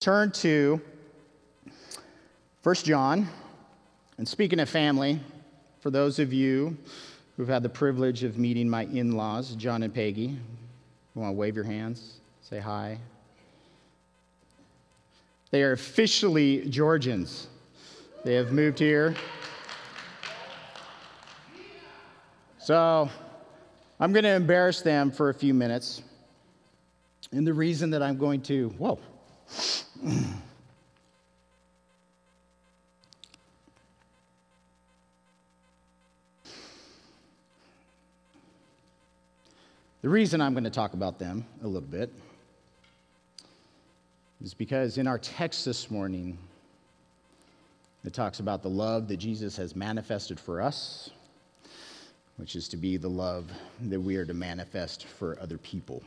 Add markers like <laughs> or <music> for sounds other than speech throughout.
turn to 1 John. And speaking of family, for those of you who've had the privilege of meeting my in laws, John and Peggy, you want to wave your hands, say hi. They are officially Georgians. They have moved here. So I'm going to embarrass them for a few minutes. And the reason that I'm going to, whoa. The reason I'm going to talk about them a little bit is because in our text this morning, it talks about the love that Jesus has manifested for us, which is to be the love that we are to manifest for other people.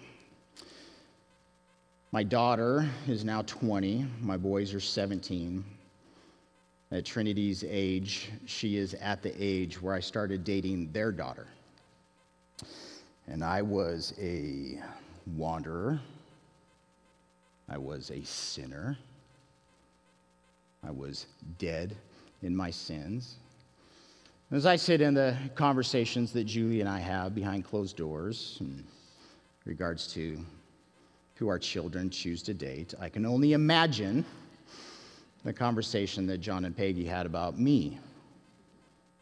My daughter is now 20, my boys are 17. At Trinity's age, she is at the age where I started dating their daughter. And I was a wanderer, I was a sinner, I was dead in my sins. As I sit in the conversations that Julie and I have behind closed doors in regards to who our children choose to date. I can only imagine the conversation that John and Peggy had about me.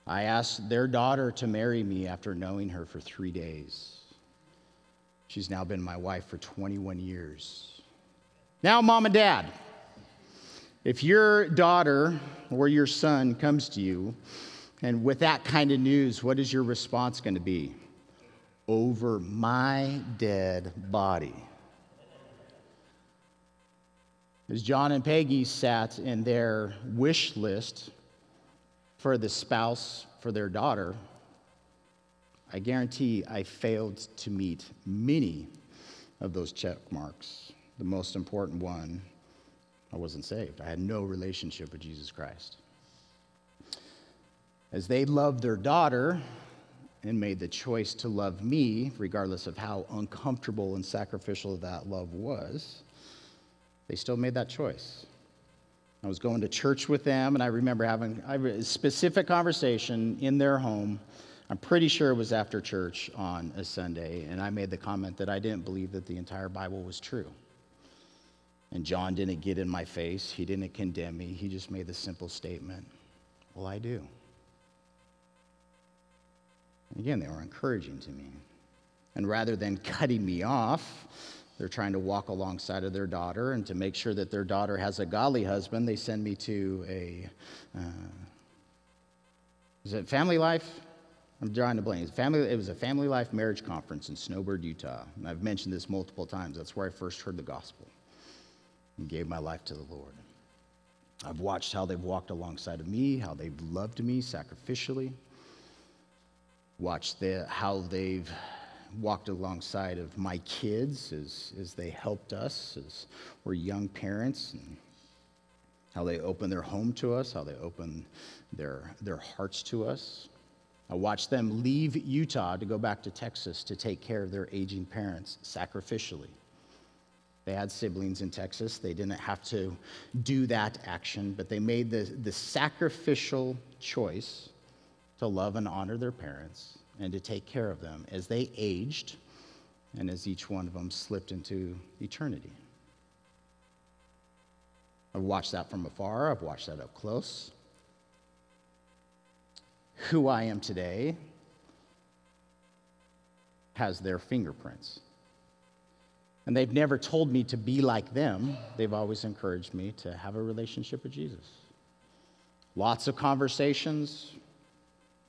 I asked their daughter to marry me after knowing her for three days. She's now been my wife for 21 years. Now, mom and dad, if your daughter or your son comes to you and with that kind of news, what is your response going to be? Over my dead body. As John and Peggy sat in their wish list for the spouse for their daughter, I guarantee I failed to meet many of those check marks. The most important one, I wasn't saved. I had no relationship with Jesus Christ. As they loved their daughter and made the choice to love me, regardless of how uncomfortable and sacrificial that love was, they still made that choice. I was going to church with them, and I remember having a specific conversation in their home. I'm pretty sure it was after church on a Sunday, and I made the comment that I didn't believe that the entire Bible was true. And John didn't get in my face, he didn't condemn me, he just made the simple statement, Well, I do. And again, they were encouraging to me. And rather than <laughs> cutting me off, they're trying to walk alongside of their daughter, and to make sure that their daughter has a godly husband, they send me to a. Uh, is it Family Life? I'm drawing a blank. Family, it was a Family Life marriage conference in Snowbird, Utah. And I've mentioned this multiple times. That's where I first heard the gospel and gave my life to the Lord. I've watched how they've walked alongside of me, how they've loved me sacrificially, watched the, how they've walked alongside of my kids as, as they helped us as we're young parents and how they open their home to us, how they open their, their hearts to us. I watched them leave Utah to go back to Texas to take care of their aging parents sacrificially. They had siblings in Texas. They didn't have to do that action, but they made the, the sacrificial choice to love and honor their parents and to take care of them as they aged and as each one of them slipped into eternity. I've watched that from afar, I've watched that up close. Who I am today has their fingerprints. And they've never told me to be like them. They've always encouraged me to have a relationship with Jesus. Lots of conversations,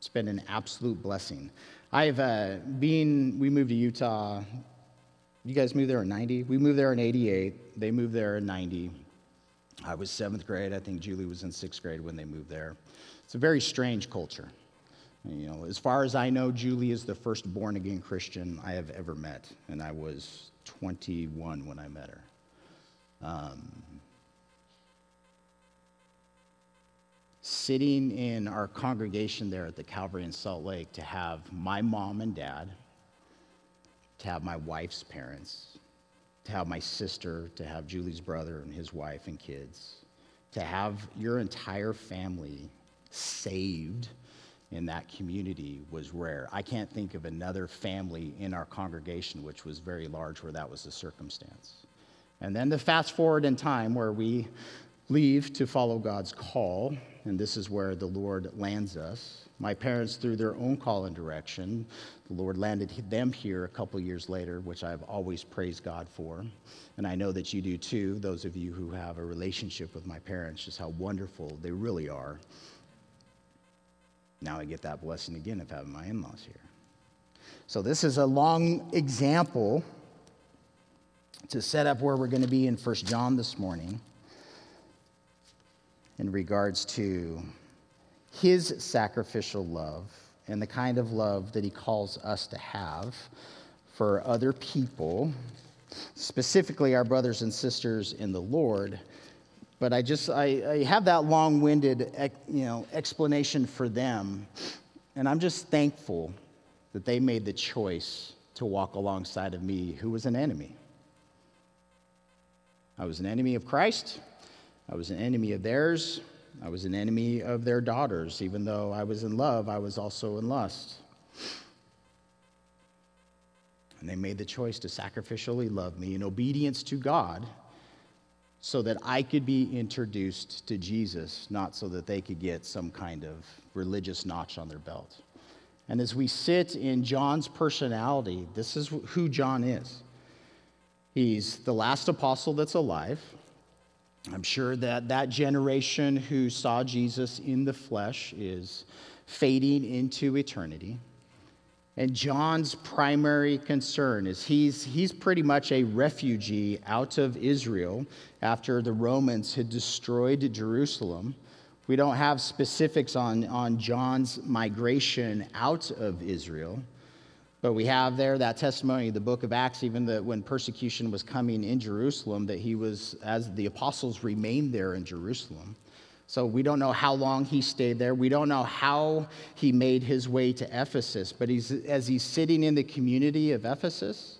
it's been an absolute blessing. I've uh, been, we moved to Utah. You guys moved there in 90? We moved there in 88. They moved there in 90. I was seventh grade. I think Julie was in sixth grade when they moved there. It's a very strange culture. You know, as far as I know, Julie is the first born again Christian I have ever met, and I was 21 when I met her. Um, sitting in our congregation there at the Calvary in Salt Lake to have my mom and dad, to have my wife's parents, to have my sister, to have Julie's brother and his wife and kids, to have your entire family saved in that community was rare. I can't think of another family in our congregation, which was very large, where that was the circumstance. And then the fast forward in time where we leave to follow God's call, and this is where the Lord lands us. My parents, through their own call and direction, the Lord landed them here a couple years later, which I've always praised God for. And I know that you do too, those of you who have a relationship with my parents, just how wonderful they really are. Now I get that blessing again of having my in laws here. So, this is a long example to set up where we're going to be in 1 John this morning in regards to his sacrificial love and the kind of love that he calls us to have for other people, specifically our brothers and sisters in the Lord, but I just, I, I have that long winded you know, explanation for them. And I'm just thankful that they made the choice to walk alongside of me, who was an enemy. I was an enemy of Christ. I was an enemy of theirs. I was an enemy of their daughters. Even though I was in love, I was also in lust. And they made the choice to sacrificially love me in obedience to God so that I could be introduced to Jesus, not so that they could get some kind of religious notch on their belt. And as we sit in John's personality, this is who John is. He's the last apostle that's alive. I'm sure that that generation who saw Jesus in the flesh is fading into eternity. And John's primary concern is he's, he's pretty much a refugee out of Israel after the Romans had destroyed Jerusalem. We don't have specifics on, on John's migration out of Israel, but we have there that testimony the book of Acts, even that when persecution was coming in Jerusalem, that he was, as the apostles remained there in Jerusalem. So we don't know how long he stayed there. We don't know how he made his way to Ephesus. But he's, as he's sitting in the community of Ephesus,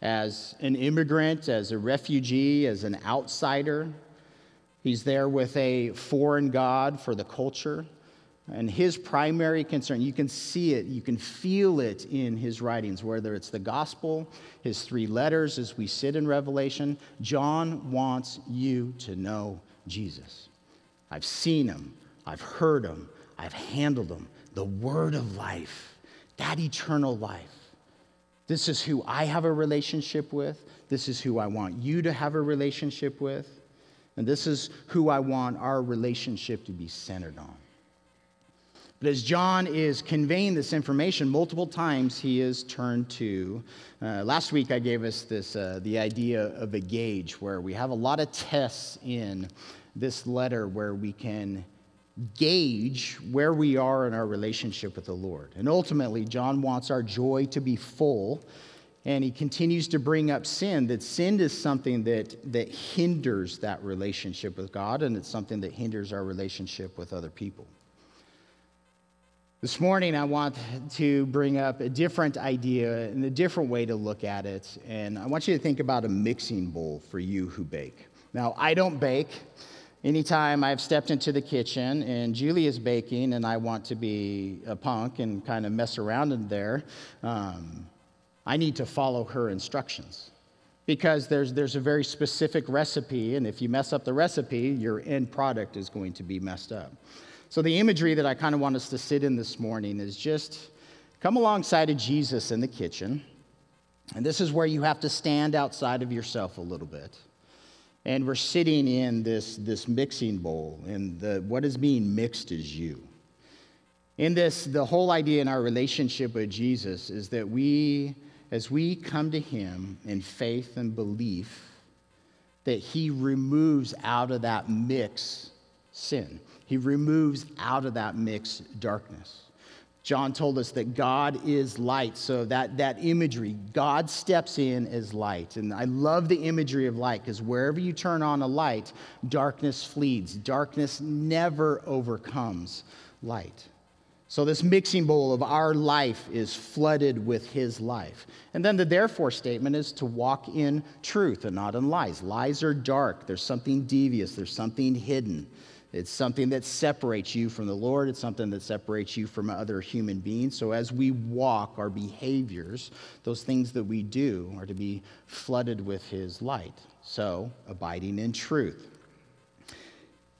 as an immigrant, as a refugee, as an outsider, he's there with a foreign God for the culture. And his primary concern, you can see it, you can feel it in his writings, whether it's the gospel, his three letters as we sit in Revelation. John wants you to know Jesus. I've seen him, I've heard him, I've handled him. The word of life, that eternal life. This is who I have a relationship with. This is who I want you to have a relationship with. And this is who I want our relationship to be centered on. But as John is conveying this information, multiple times he is turned to. Uh, last week I gave us this uh, the idea of a gauge, where we have a lot of tests in this letter where we can gauge where we are in our relationship with the Lord. And ultimately, John wants our joy to be full. And he continues to bring up sin, that sin is something that, that hinders that relationship with God, and it's something that hinders our relationship with other people. This morning, I want to bring up a different idea and a different way to look at it. And I want you to think about a mixing bowl for you who bake. Now, I don't bake. Anytime I've stepped into the kitchen and Julie is baking and I want to be a punk and kind of mess around in there, um, I need to follow her instructions because there's, there's a very specific recipe, and if you mess up the recipe, your end product is going to be messed up. So, the imagery that I kind of want us to sit in this morning is just come alongside of Jesus in the kitchen, and this is where you have to stand outside of yourself a little bit and we're sitting in this, this mixing bowl, and the, what is being mixed is you. In this, the whole idea in our relationship with Jesus is that we, as we come to Him in faith and belief, that He removes out of that mix sin. He removes out of that mix darkness. John told us that God is light. So that, that imagery, God steps in as light. And I love the imagery of light because wherever you turn on a light, darkness flees. Darkness never overcomes light. So, this mixing bowl of our life is flooded with his life. And then the therefore statement is to walk in truth and not in lies. Lies are dark, there's something devious, there's something hidden. It's something that separates you from the Lord. It's something that separates you from other human beings. So, as we walk, our behaviors, those things that we do, are to be flooded with His light. So, abiding in truth.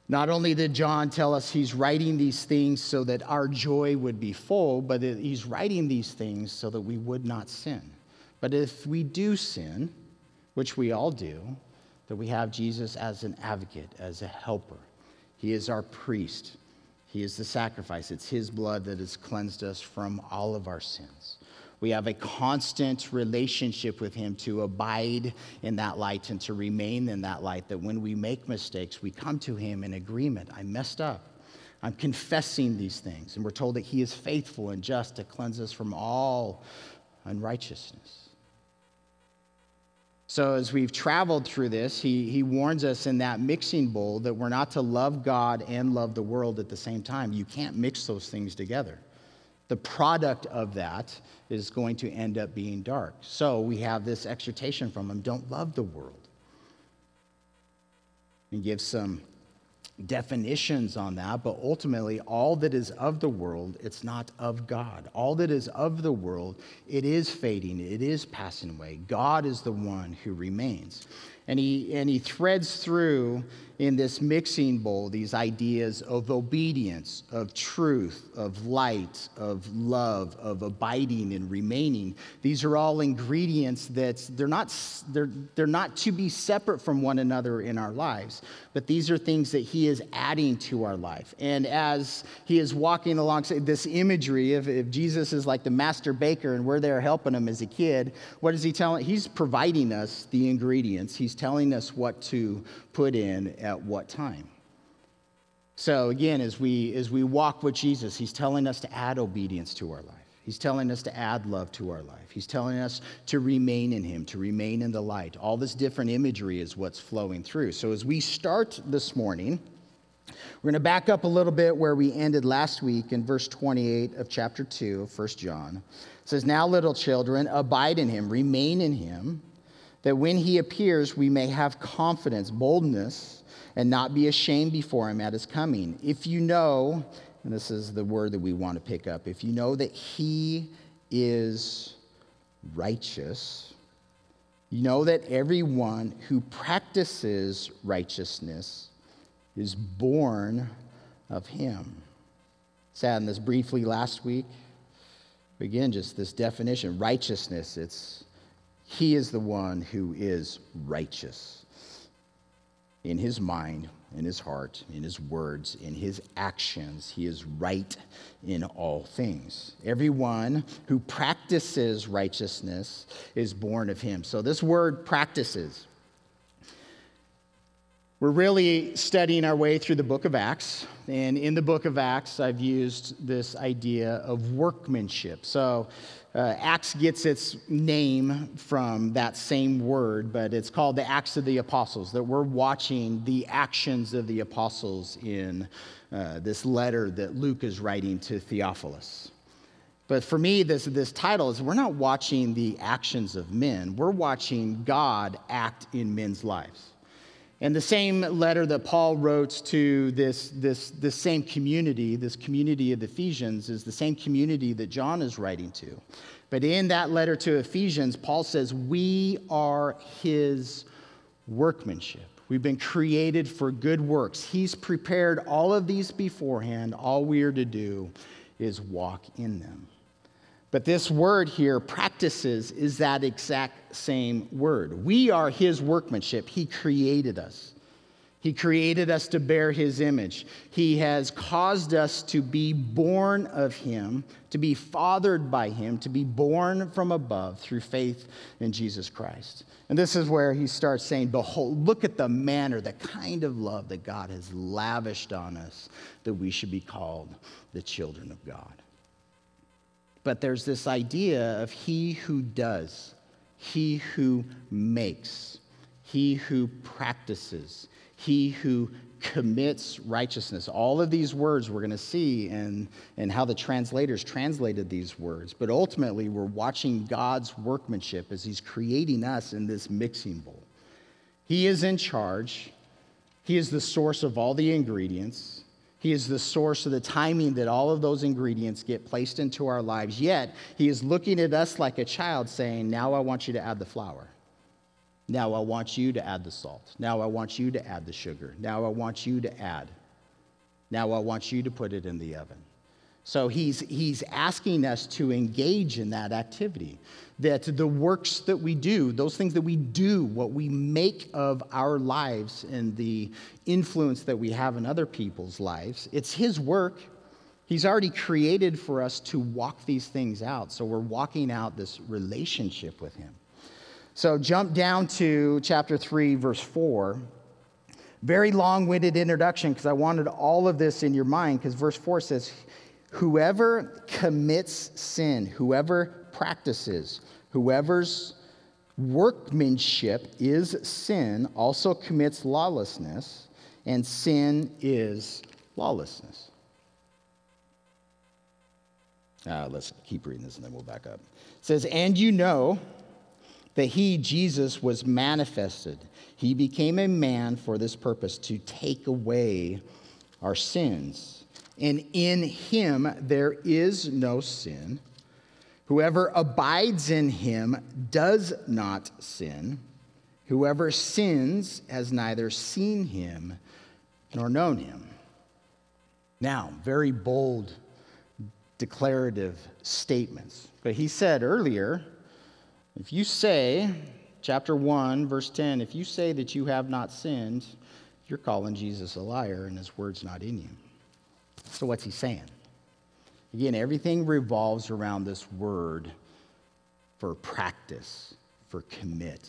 Not only did John tell us he's writing these things so that our joy would be full, but he's writing these things so that we would not sin. But if we do sin, which we all do, that we have Jesus as an advocate, as a helper. He is our priest. He is the sacrifice. It's his blood that has cleansed us from all of our sins. We have a constant relationship with Him to abide in that light and to remain in that light. That when we make mistakes, we come to Him in agreement. I messed up. I'm confessing these things. And we're told that He is faithful and just to cleanse us from all unrighteousness. So, as we've traveled through this, he, he warns us in that mixing bowl that we're not to love God and love the world at the same time. You can't mix those things together the product of that is going to end up being dark. So we have this exhortation from him don't love the world. And give some definitions on that, but ultimately, all that is of the world, it's not of God. All that is of the world, it is fading, it is passing away. God is the one who remains. And he, and he threads through in this mixing bowl these ideas of obedience, of truth, of light, of love, of abiding and remaining. These are all ingredients that they're not, they're, they're not to be separate from one another in our lives, but these are things that he is adding to our life. And as he is walking alongside this imagery of if Jesus is like the master baker and we're there helping him as a kid, what is he telling? He's providing us the ingredients. He's telling us what to put in at what time. So again, as we as we walk with Jesus, he's telling us to add obedience to our life. He's telling us to add love to our life. He's telling us to remain in him, to remain in the light. All this different imagery is what's flowing through. So as we start this morning, we're going to back up a little bit where we ended last week in verse 28 of chapter 2 of 1 John. It says, Now, little children, abide in him, remain in him that when he appears, we may have confidence, boldness, and not be ashamed before him at his coming. If you know, and this is the word that we want to pick up, if you know that he is righteous, you know that everyone who practices righteousness is born of him. Sat in this briefly last week. Again, just this definition righteousness, it's he is the one who is righteous in his mind, in his heart, in his words, in his actions. He is right in all things. Everyone who practices righteousness is born of him. So, this word practices. We're really studying our way through the book of Acts. And in the book of Acts, I've used this idea of workmanship. So, uh, Acts gets its name from that same word, but it's called the Acts of the Apostles, that we're watching the actions of the apostles in uh, this letter that Luke is writing to Theophilus. But for me, this, this title is we're not watching the actions of men, we're watching God act in men's lives. And the same letter that Paul wrote to this, this, this same community, this community of Ephesians, is the same community that John is writing to. But in that letter to Ephesians, Paul says, We are his workmanship. We've been created for good works. He's prepared all of these beforehand. All we are to do is walk in them. But this word here, practices, is that exact same word. We are his workmanship. He created us. He created us to bear his image. He has caused us to be born of him, to be fathered by him, to be born from above through faith in Jesus Christ. And this is where he starts saying, Behold, look at the manner, the kind of love that God has lavished on us that we should be called the children of God. But there's this idea of he who does, he who makes, he who practices, he who commits righteousness. All of these words we're going to see and, and how the translators translated these words. But ultimately, we're watching God's workmanship as He's creating us in this mixing bowl. He is in charge, He is the source of all the ingredients. He is the source of the timing that all of those ingredients get placed into our lives. Yet, He is looking at us like a child saying, Now I want you to add the flour. Now I want you to add the salt. Now I want you to add the sugar. Now I want you to add. Now I want you to put it in the oven. So he's, he's asking us to engage in that activity. That the works that we do, those things that we do, what we make of our lives and the influence that we have in other people's lives, it's his work. He's already created for us to walk these things out. So we're walking out this relationship with him. So jump down to chapter 3, verse 4. Very long winded introduction because I wanted all of this in your mind because verse 4 says, Whoever commits sin, whoever practices, whoever's workmanship is sin, also commits lawlessness, and sin is lawlessness. Uh, let's keep reading this and then we'll back up. It says, And you know that he, Jesus, was manifested. He became a man for this purpose to take away our sins. And in him there is no sin. Whoever abides in him does not sin. Whoever sins has neither seen him nor known him. Now, very bold declarative statements. But he said earlier, if you say, chapter 1, verse 10, if you say that you have not sinned, you're calling Jesus a liar and his word's not in you. So, what's he saying? Again, everything revolves around this word for practice, for commit,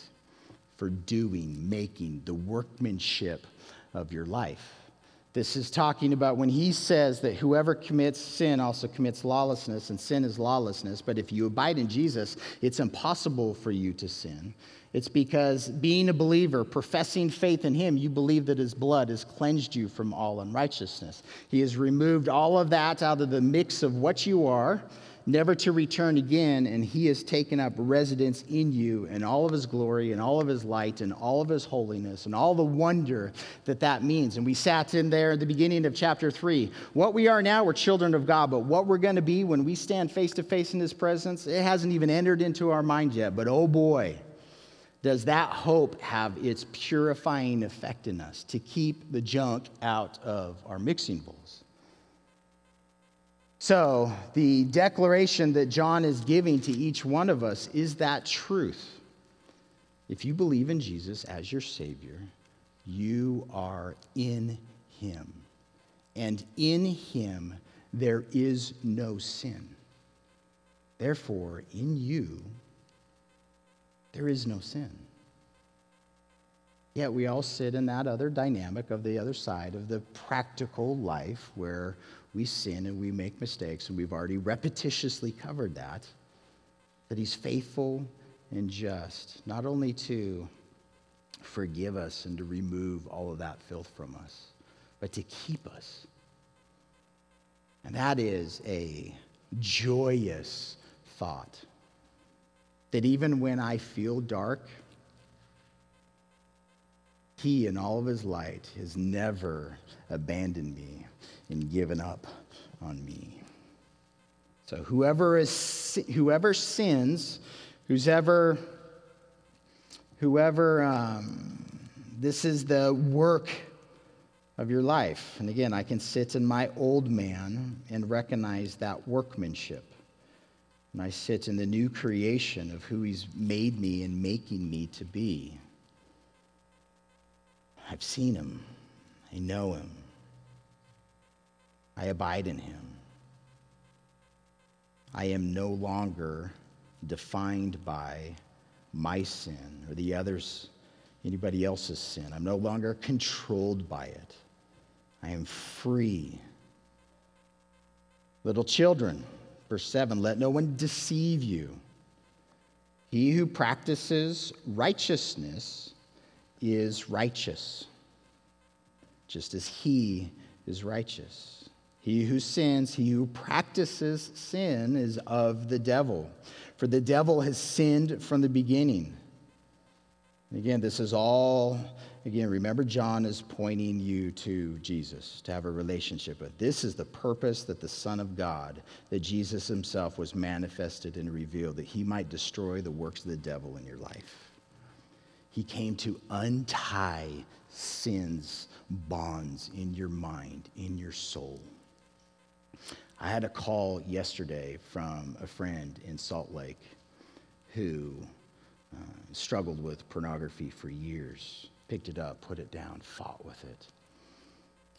for doing, making, the workmanship of your life. This is talking about when he says that whoever commits sin also commits lawlessness, and sin is lawlessness. But if you abide in Jesus, it's impossible for you to sin. It's because being a believer, professing faith in him, you believe that his blood has cleansed you from all unrighteousness. He has removed all of that out of the mix of what you are never to return again, and he has taken up residence in you in all of his glory and all of his light and all of his holiness and all the wonder that that means. And we sat in there at the beginning of chapter 3. What we are now, we're children of God, but what we're going to be when we stand face to face in his presence, it hasn't even entered into our mind yet. But oh boy, does that hope have its purifying effect in us to keep the junk out of our mixing bowls? So, the declaration that John is giving to each one of us is that truth. If you believe in Jesus as your Savior, you are in Him. And in Him, there is no sin. Therefore, in you, there is no sin. Yet we all sit in that other dynamic of the other side of the practical life where we sin and we make mistakes, and we've already repetitiously covered that, that He's faithful and just, not only to forgive us and to remove all of that filth from us, but to keep us. And that is a joyous thought. That even when I feel dark, He, in all of His light, has never abandoned me and given up on me. So whoever is whoever sins, who's ever whoever um, this is the work of your life. And again, I can sit in my old man and recognize that workmanship. And I sit in the new creation of who he's made me and making me to be. I've seen him. I know him. I abide in him. I am no longer defined by my sin or the others, anybody else's sin. I'm no longer controlled by it. I am free. Little children, verse 7 let no one deceive you. He who practices righteousness is righteous just as he is righteous. He who sins, he who practices sin, is of the devil. For the devil has sinned from the beginning. Again, this is all, again, remember, John is pointing you to Jesus to have a relationship with. This is the purpose that the Son of God, that Jesus himself was manifested and revealed, that he might destroy the works of the devil in your life. He came to untie sin's bonds in your mind, in your soul. I had a call yesterday from a friend in Salt Lake who uh, struggled with pornography for years, picked it up, put it down, fought with it.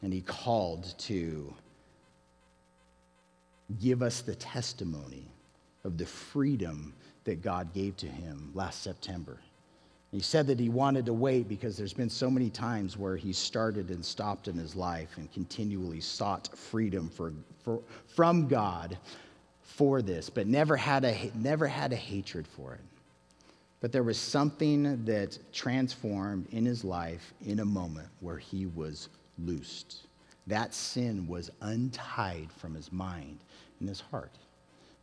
And he called to give us the testimony of the freedom that God gave to him last September. He said that he wanted to wait because there's been so many times where he started and stopped in his life and continually sought freedom for, for, from God for this, but never had, a, never had a hatred for it. But there was something that transformed in his life in a moment where he was loosed. That sin was untied from his mind and his heart.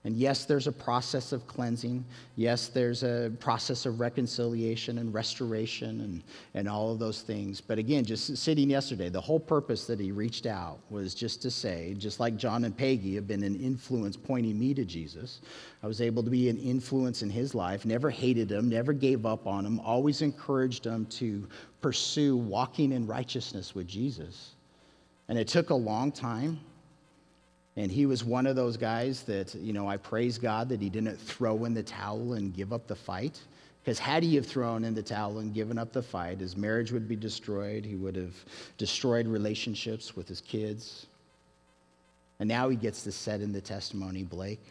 And yes, there's a process of cleansing. Yes, there's a process of reconciliation and restoration and, and all of those things. But again, just sitting yesterday, the whole purpose that he reached out was just to say, just like John and Peggy have been an influence pointing me to Jesus, I was able to be an influence in his life, never hated him, never gave up on him, always encouraged him to pursue walking in righteousness with Jesus. And it took a long time. And he was one of those guys that, you know, I praise God that he didn't throw in the towel and give up the fight. Because had he have thrown in the towel and given up the fight, his marriage would be destroyed. He would have destroyed relationships with his kids. And now he gets to set in the testimony, Blake.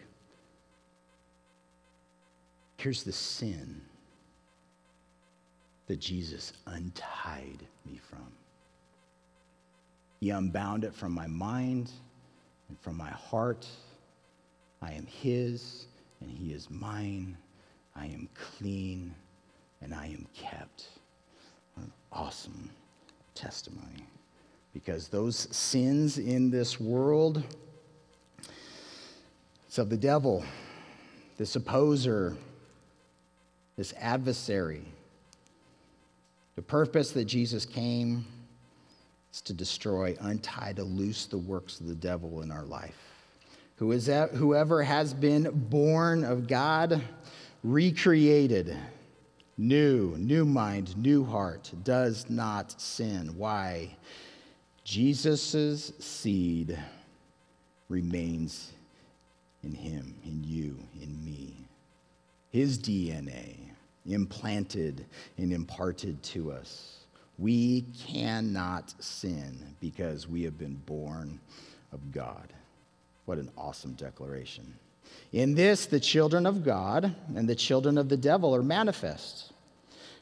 Here's the sin that Jesus untied me from. He unbound it from my mind and from my heart. I am His, and He is mine. I am clean, and I am kept. An awesome testimony. Because those sins in this world, it's of the devil, this opposer, this adversary. The purpose that Jesus came to destroy, untie, to loose the works of the devil in our life. Who is that, whoever has been born of God, recreated, new, new mind, new heart, does not sin. Why? Jesus' seed remains in him, in you, in me. His DNA implanted and imparted to us. We cannot sin because we have been born of God. What an awesome declaration. In this, the children of God and the children of the devil are manifest.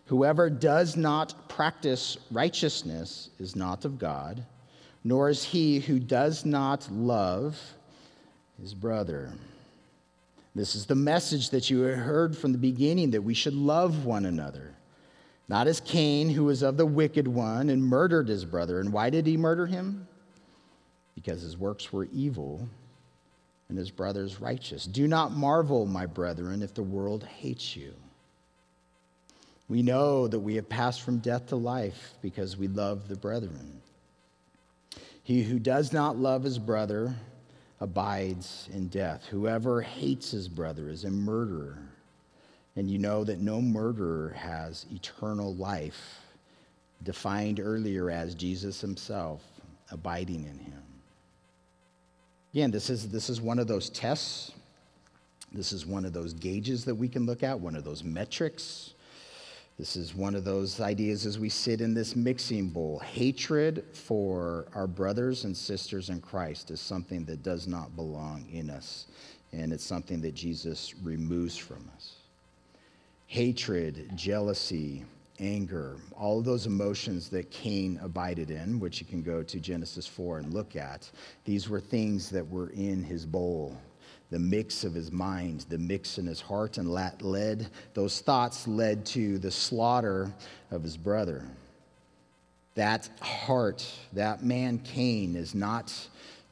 Whoever does not practice righteousness is not of God, nor is he who does not love his brother. This is the message that you heard from the beginning that we should love one another. Not as Cain, who was of the wicked one and murdered his brother. And why did he murder him? Because his works were evil and his brother's righteous. Do not marvel, my brethren, if the world hates you. We know that we have passed from death to life because we love the brethren. He who does not love his brother abides in death. Whoever hates his brother is a murderer and you know that no murderer has eternal life, defined earlier as Jesus himself abiding in him. Again, this is, this is one of those tests. This is one of those gauges that we can look at, one of those metrics. This is one of those ideas as we sit in this mixing bowl. Hatred for our brothers and sisters in Christ is something that does not belong in us, and it's something that Jesus removes from us hatred, jealousy, anger, all of those emotions that Cain abided in, which you can go to Genesis 4 and look at, these were things that were in his bowl. The mix of his mind, the mix in his heart, and that led, those thoughts led to the slaughter of his brother. That heart, that man Cain, is not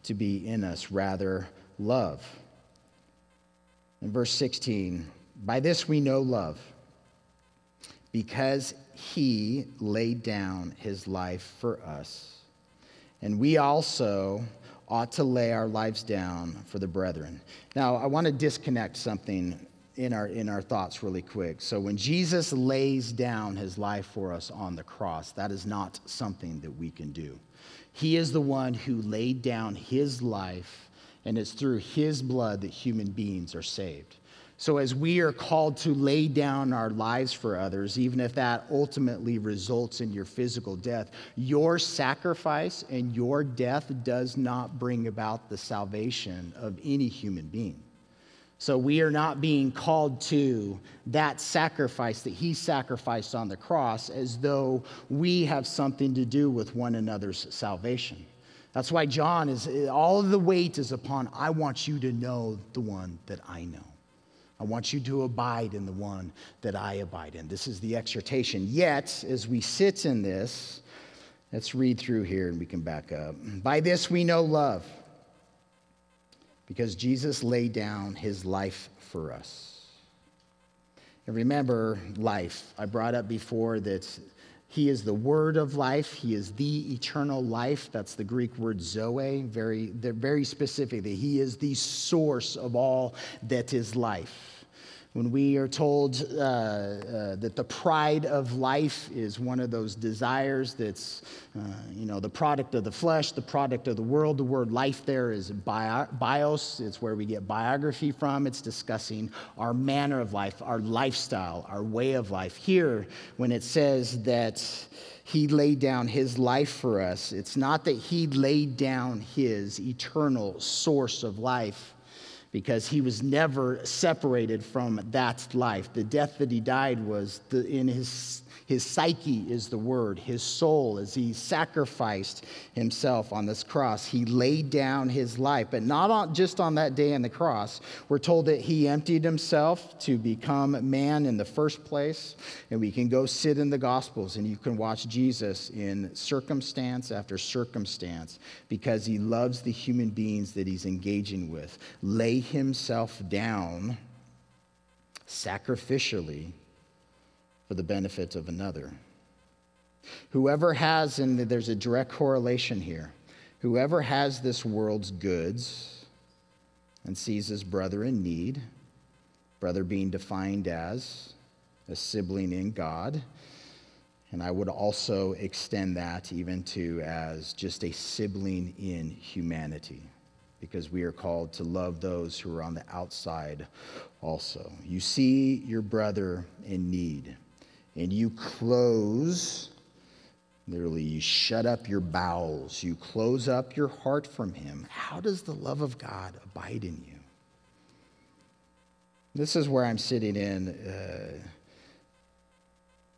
to be in us, rather, love. In verse 16, by this we know love, because he laid down his life for us. And we also ought to lay our lives down for the brethren. Now, I want to disconnect something in our, in our thoughts really quick. So, when Jesus lays down his life for us on the cross, that is not something that we can do. He is the one who laid down his life, and it's through his blood that human beings are saved. So, as we are called to lay down our lives for others, even if that ultimately results in your physical death, your sacrifice and your death does not bring about the salvation of any human being. So, we are not being called to that sacrifice that he sacrificed on the cross as though we have something to do with one another's salvation. That's why John is, all of the weight is upon, I want you to know the one that I know. I want you to abide in the one that I abide in. This is the exhortation. Yet, as we sit in this, let's read through here and we can back up. By this we know love, because Jesus laid down his life for us. And remember, life. I brought up before that he is the word of life. He is the eternal life. That's the Greek word zoe, very, very specifically. He is the source of all that is life when we are told uh, uh, that the pride of life is one of those desires that's, uh, you know, the product of the flesh, the product of the world. The word life there is bio- bios. It's where we get biography from. It's discussing our manner of life, our lifestyle, our way of life. Here, when it says that he laid down his life for us, it's not that he laid down his eternal source of life because he was never separated from that life. The death that he died was the, in his his psyche is the word, his soul, as he sacrificed himself on this cross. He laid down his life, but not on, just on that day on the cross. We're told that he emptied himself to become man in the first place. And we can go sit in the Gospels and you can watch Jesus in circumstance after circumstance because he loves the human beings that he's engaging with. Lay himself down sacrificially for the benefit of another. Whoever has, and there's a direct correlation here, whoever has this world's goods and sees his brother in need, brother being defined as a sibling in God, and I would also extend that even to as just a sibling in humanity, because we are called to love those who are on the outside also. You see your brother in need and you close, literally, you shut up your bowels, you close up your heart from Him, how does the love of God abide in you? This is where I'm sitting in uh,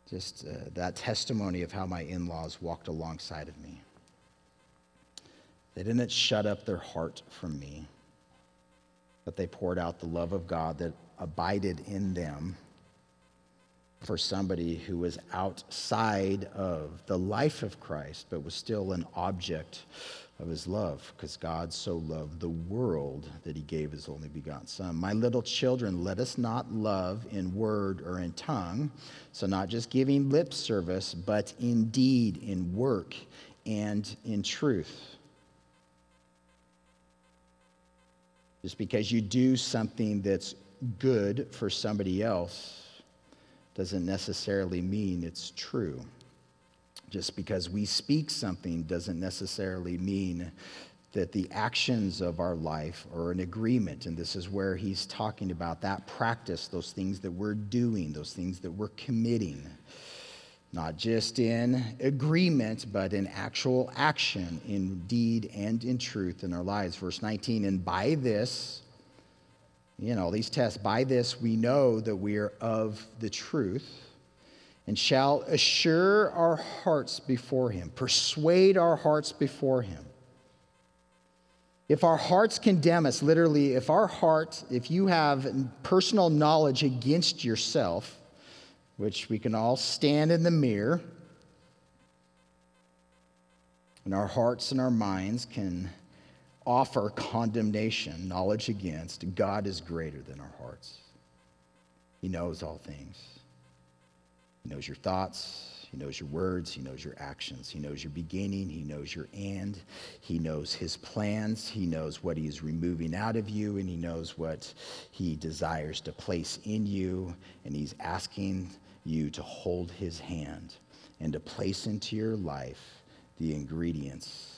just uh, that testimony of how my in laws walked alongside of me. They didn't shut up their heart from me, but they poured out the love of God that abided in them for somebody who was outside of the life of Christ, but was still an object of his love, because God so loved the world that he gave his only begotten Son. My little children, let us not love in word or in tongue, so not just giving lip service, but in deed, in work, and in truth. Just because you do something that's good for somebody else doesn't necessarily mean it's true. Just because we speak something doesn't necessarily mean that the actions of our life are an agreement. And this is where he's talking about that practice, those things that we're doing, those things that we're committing. Not just in agreement, but in actual action, in deed and in truth in our lives. Verse 19, and by this, you know, these tests, by this we know that we are of the truth and shall assure our hearts before him, persuade our hearts before him. If our hearts condemn us, literally, if our heart, if you have personal knowledge against yourself, which we can all stand in the mirror, And our hearts and our minds can offer condemnation, knowledge against. God is greater than our hearts. He knows all things. He knows your thoughts. He knows your words. He knows your actions. He knows your beginning. He knows your end. He knows his plans. He knows what he is removing out of you, and he knows what he desires to place in you. And he's asking you to hold his hand and to place into your life the ingredients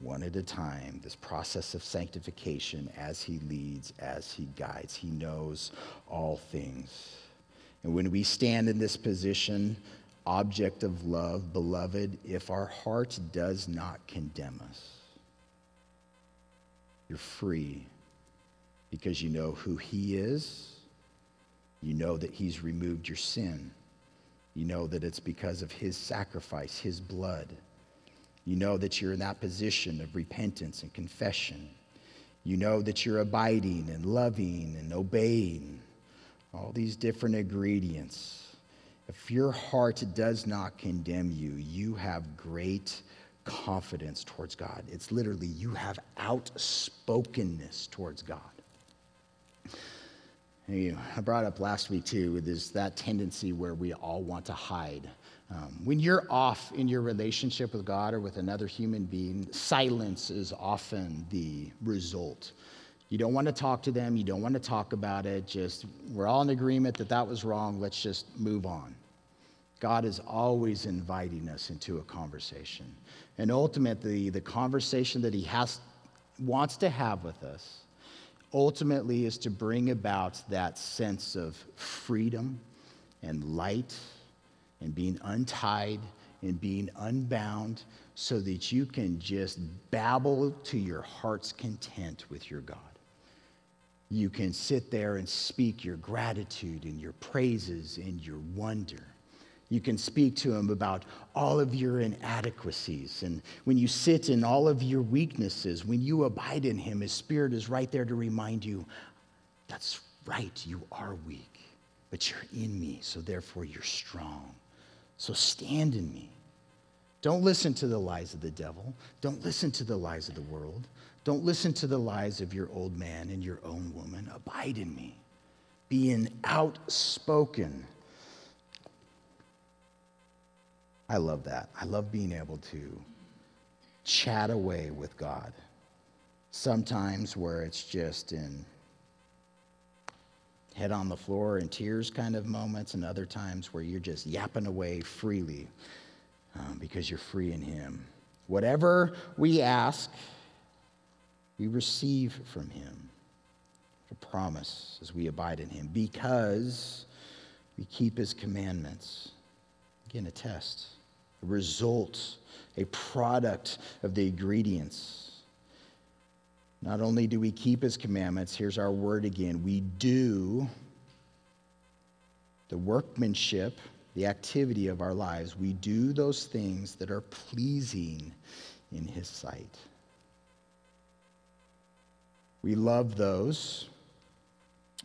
one at a time, this process of sanctification as he leads, as he guides. He knows all things. And when we stand in this position, object of love, beloved, if our heart does not condemn us, you're free because you know who he is. You know that he's removed your sin. You know that it's because of his sacrifice, his blood. You know that you're in that position of repentance and confession. You know that you're abiding and loving and obeying. All these different ingredients. If your heart does not condemn you, you have great confidence towards God. It's literally you have outspokenness towards God. I brought up last week too, there's that tendency where we all want to hide um, when you're off in your relationship with God or with another human being, silence is often the result. You don't want to talk to them, you don't want to talk about it, just we're all in agreement that that was wrong, let's just move on. God is always inviting us into a conversation. And ultimately, the conversation that He has, wants to have with us ultimately is to bring about that sense of freedom and light and being untied and being unbound so that you can just babble to your heart's content with your God. You can sit there and speak your gratitude and your praises and your wonder. You can speak to him about all of your inadequacies. And when you sit in all of your weaknesses, when you abide in him, his spirit is right there to remind you that's right, you are weak, but you're in me, so therefore you're strong. So stand in me. Don't listen to the lies of the devil. Don't listen to the lies of the world. Don't listen to the lies of your old man and your own woman. Abide in me. Be Being outspoken. I love that. I love being able to chat away with God. Sometimes where it's just in head on the floor in tears kind of moments, and other times where you're just yapping away freely um, because you're free in Him. Whatever we ask, we receive from Him. A promise as we abide in Him because we keep His commandments. Again, a test, a result, a product of the ingredients not only do we keep his commandments, here's our word again we do the workmanship, the activity of our lives. We do those things that are pleasing in his sight. We love those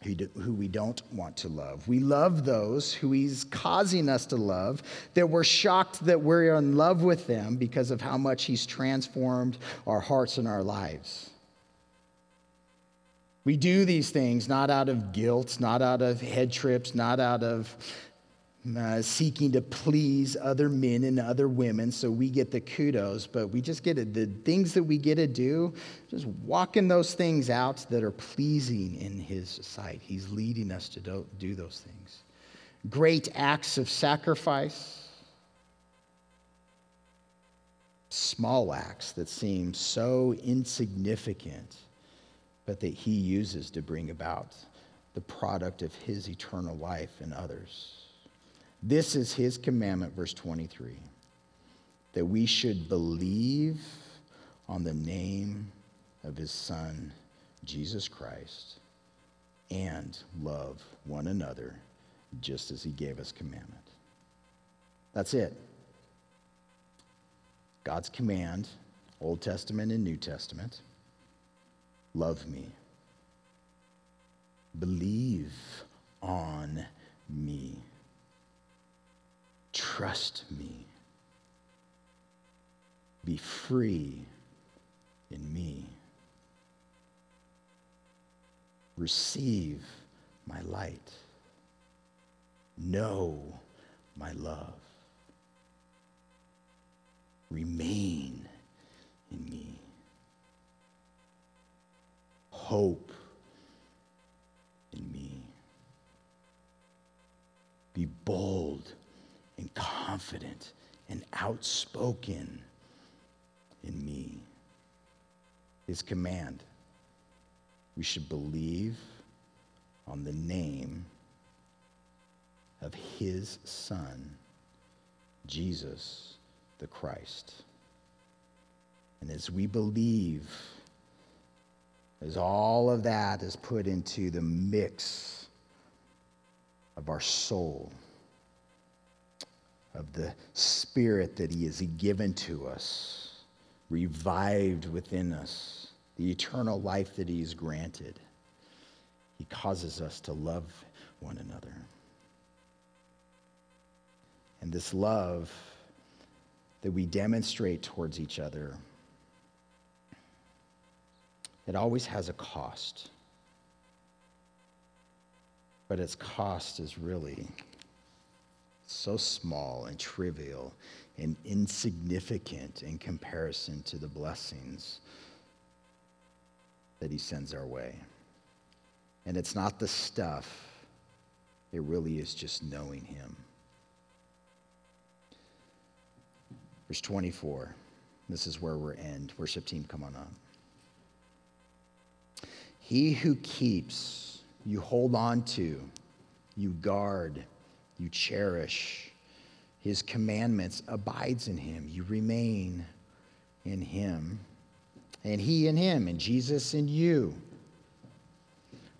who we don't want to love. We love those who he's causing us to love, that we're shocked that we're in love with them because of how much he's transformed our hearts and our lives. We do these things not out of guilt, not out of head trips, not out of uh, seeking to please other men and other women so we get the kudos, but we just get. The things that we get to do, just walking those things out that are pleasing in His sight. He's leading us to do, do those things. Great acts of sacrifice, small acts that seem so insignificant but that he uses to bring about the product of his eternal life in others. This is his commandment, verse 23, that we should believe on the name of his Son, Jesus Christ, and love one another just as he gave us commandment. That's it. God's command, Old Testament and New Testament love me. Believe on me. Trust me. Be free in me. Receive my light. Know my love. Remain in me. Hope in me. Be bold and confident and outspoken in me. His command. We should believe on the name of his Son, Jesus the Christ. And as we believe, as all of that is put into the mix of our soul, of the spirit that he has given to us, revived within us, the eternal life that he's granted, he causes us to love one another. And this love that we demonstrate towards each other, it always has a cost. But its cost is really so small and trivial and insignificant in comparison to the blessings that He sends our way. And it's not the stuff, it really is just knowing Him. Verse 24. This is where we're end. Worship team, come on up. He who keeps, you hold on to, you guard, you cherish his commandments abides in him. You remain in him, and he in him, and Jesus in you.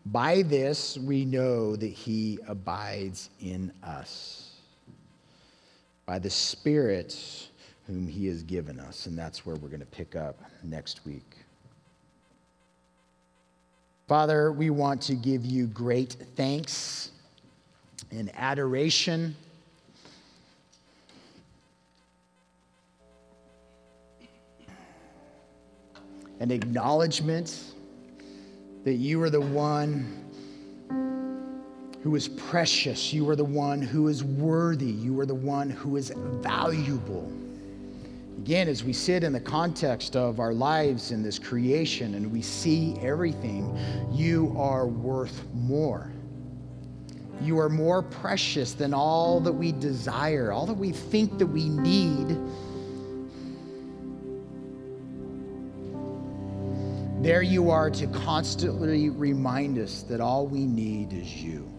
By this we know that he abides in us. By the Spirit whom he has given us. And that's where we're going to pick up next week. Father, we want to give you great thanks and adoration. And acknowledgement that you are the one who is precious. You are the one who is worthy. You are the one who is valuable. Again, as we sit in the context of our lives in this creation and we see everything, you are worth more. You are more precious than all that we desire, all that we think that we need. There you are to constantly remind us that all we need is you.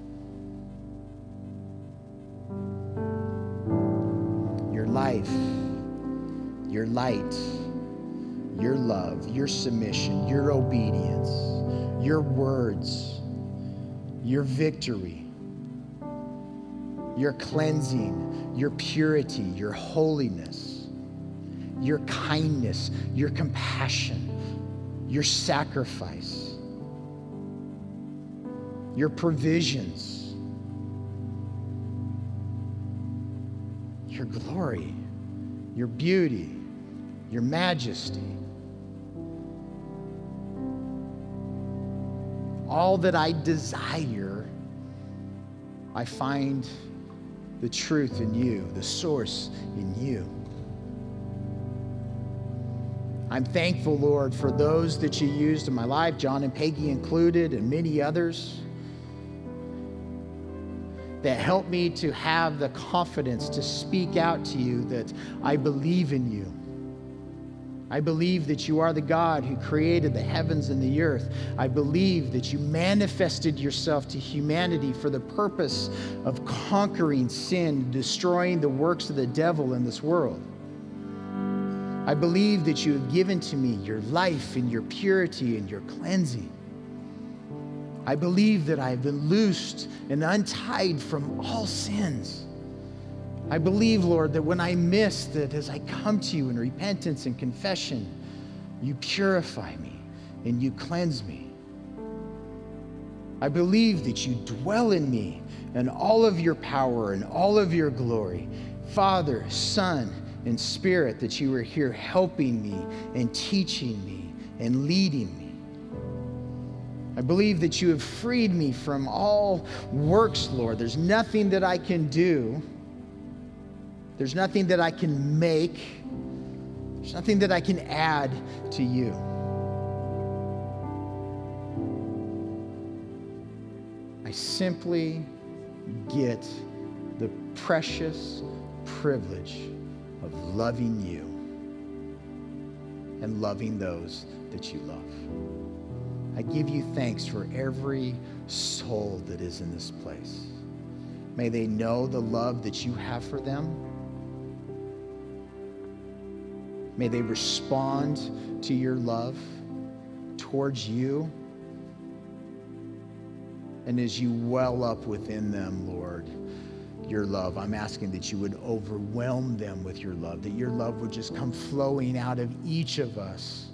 Your life your light, your love, your submission, your obedience, your words, your victory, your cleansing, your purity, your holiness, your kindness, your compassion, your sacrifice, your provisions, your glory, your beauty your majesty. All that I desire, I find the truth in you, the source in you. I'm thankful, Lord, for those that you used in my life, John and Peggy included, and many others, that helped me to have the confidence to speak out to you that I believe in you. I believe that you are the God who created the heavens and the earth. I believe that you manifested yourself to humanity for the purpose of conquering sin, destroying the works of the devil in this world. I believe that you have given to me your life and your purity and your cleansing. I believe that I have been loosed and untied from all sins. I believe, Lord, that when I miss, that as I come to you in repentance and confession, you purify me and you cleanse me. I believe that you dwell in me and all of your power and all of your glory. Father, Son, and spirit that you are here helping me and teaching me and leading me. I believe that you have freed me from all works, Lord. There's nothing that I can do. There's nothing that I can make. There's nothing that I can add to you. I simply get the precious privilege of loving you and loving those that you love. I give you thanks for every soul that is in this place. May they know the love that you have for them. May they respond to your love towards you. And as you well up within them, Lord, your love, I'm asking that you would overwhelm them with your love, that your love would just come flowing out of each of us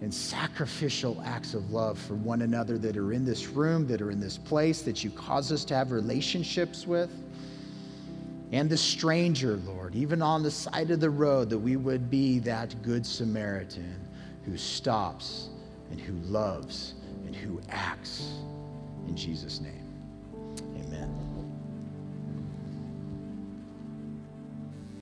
and sacrificial acts of love for one another that are in this room, that are in this place, that you cause us to have relationships with and the stranger, Lord, even on the side of the road, that we would be that good Samaritan who stops and who loves and who acts. In Jesus' name, amen.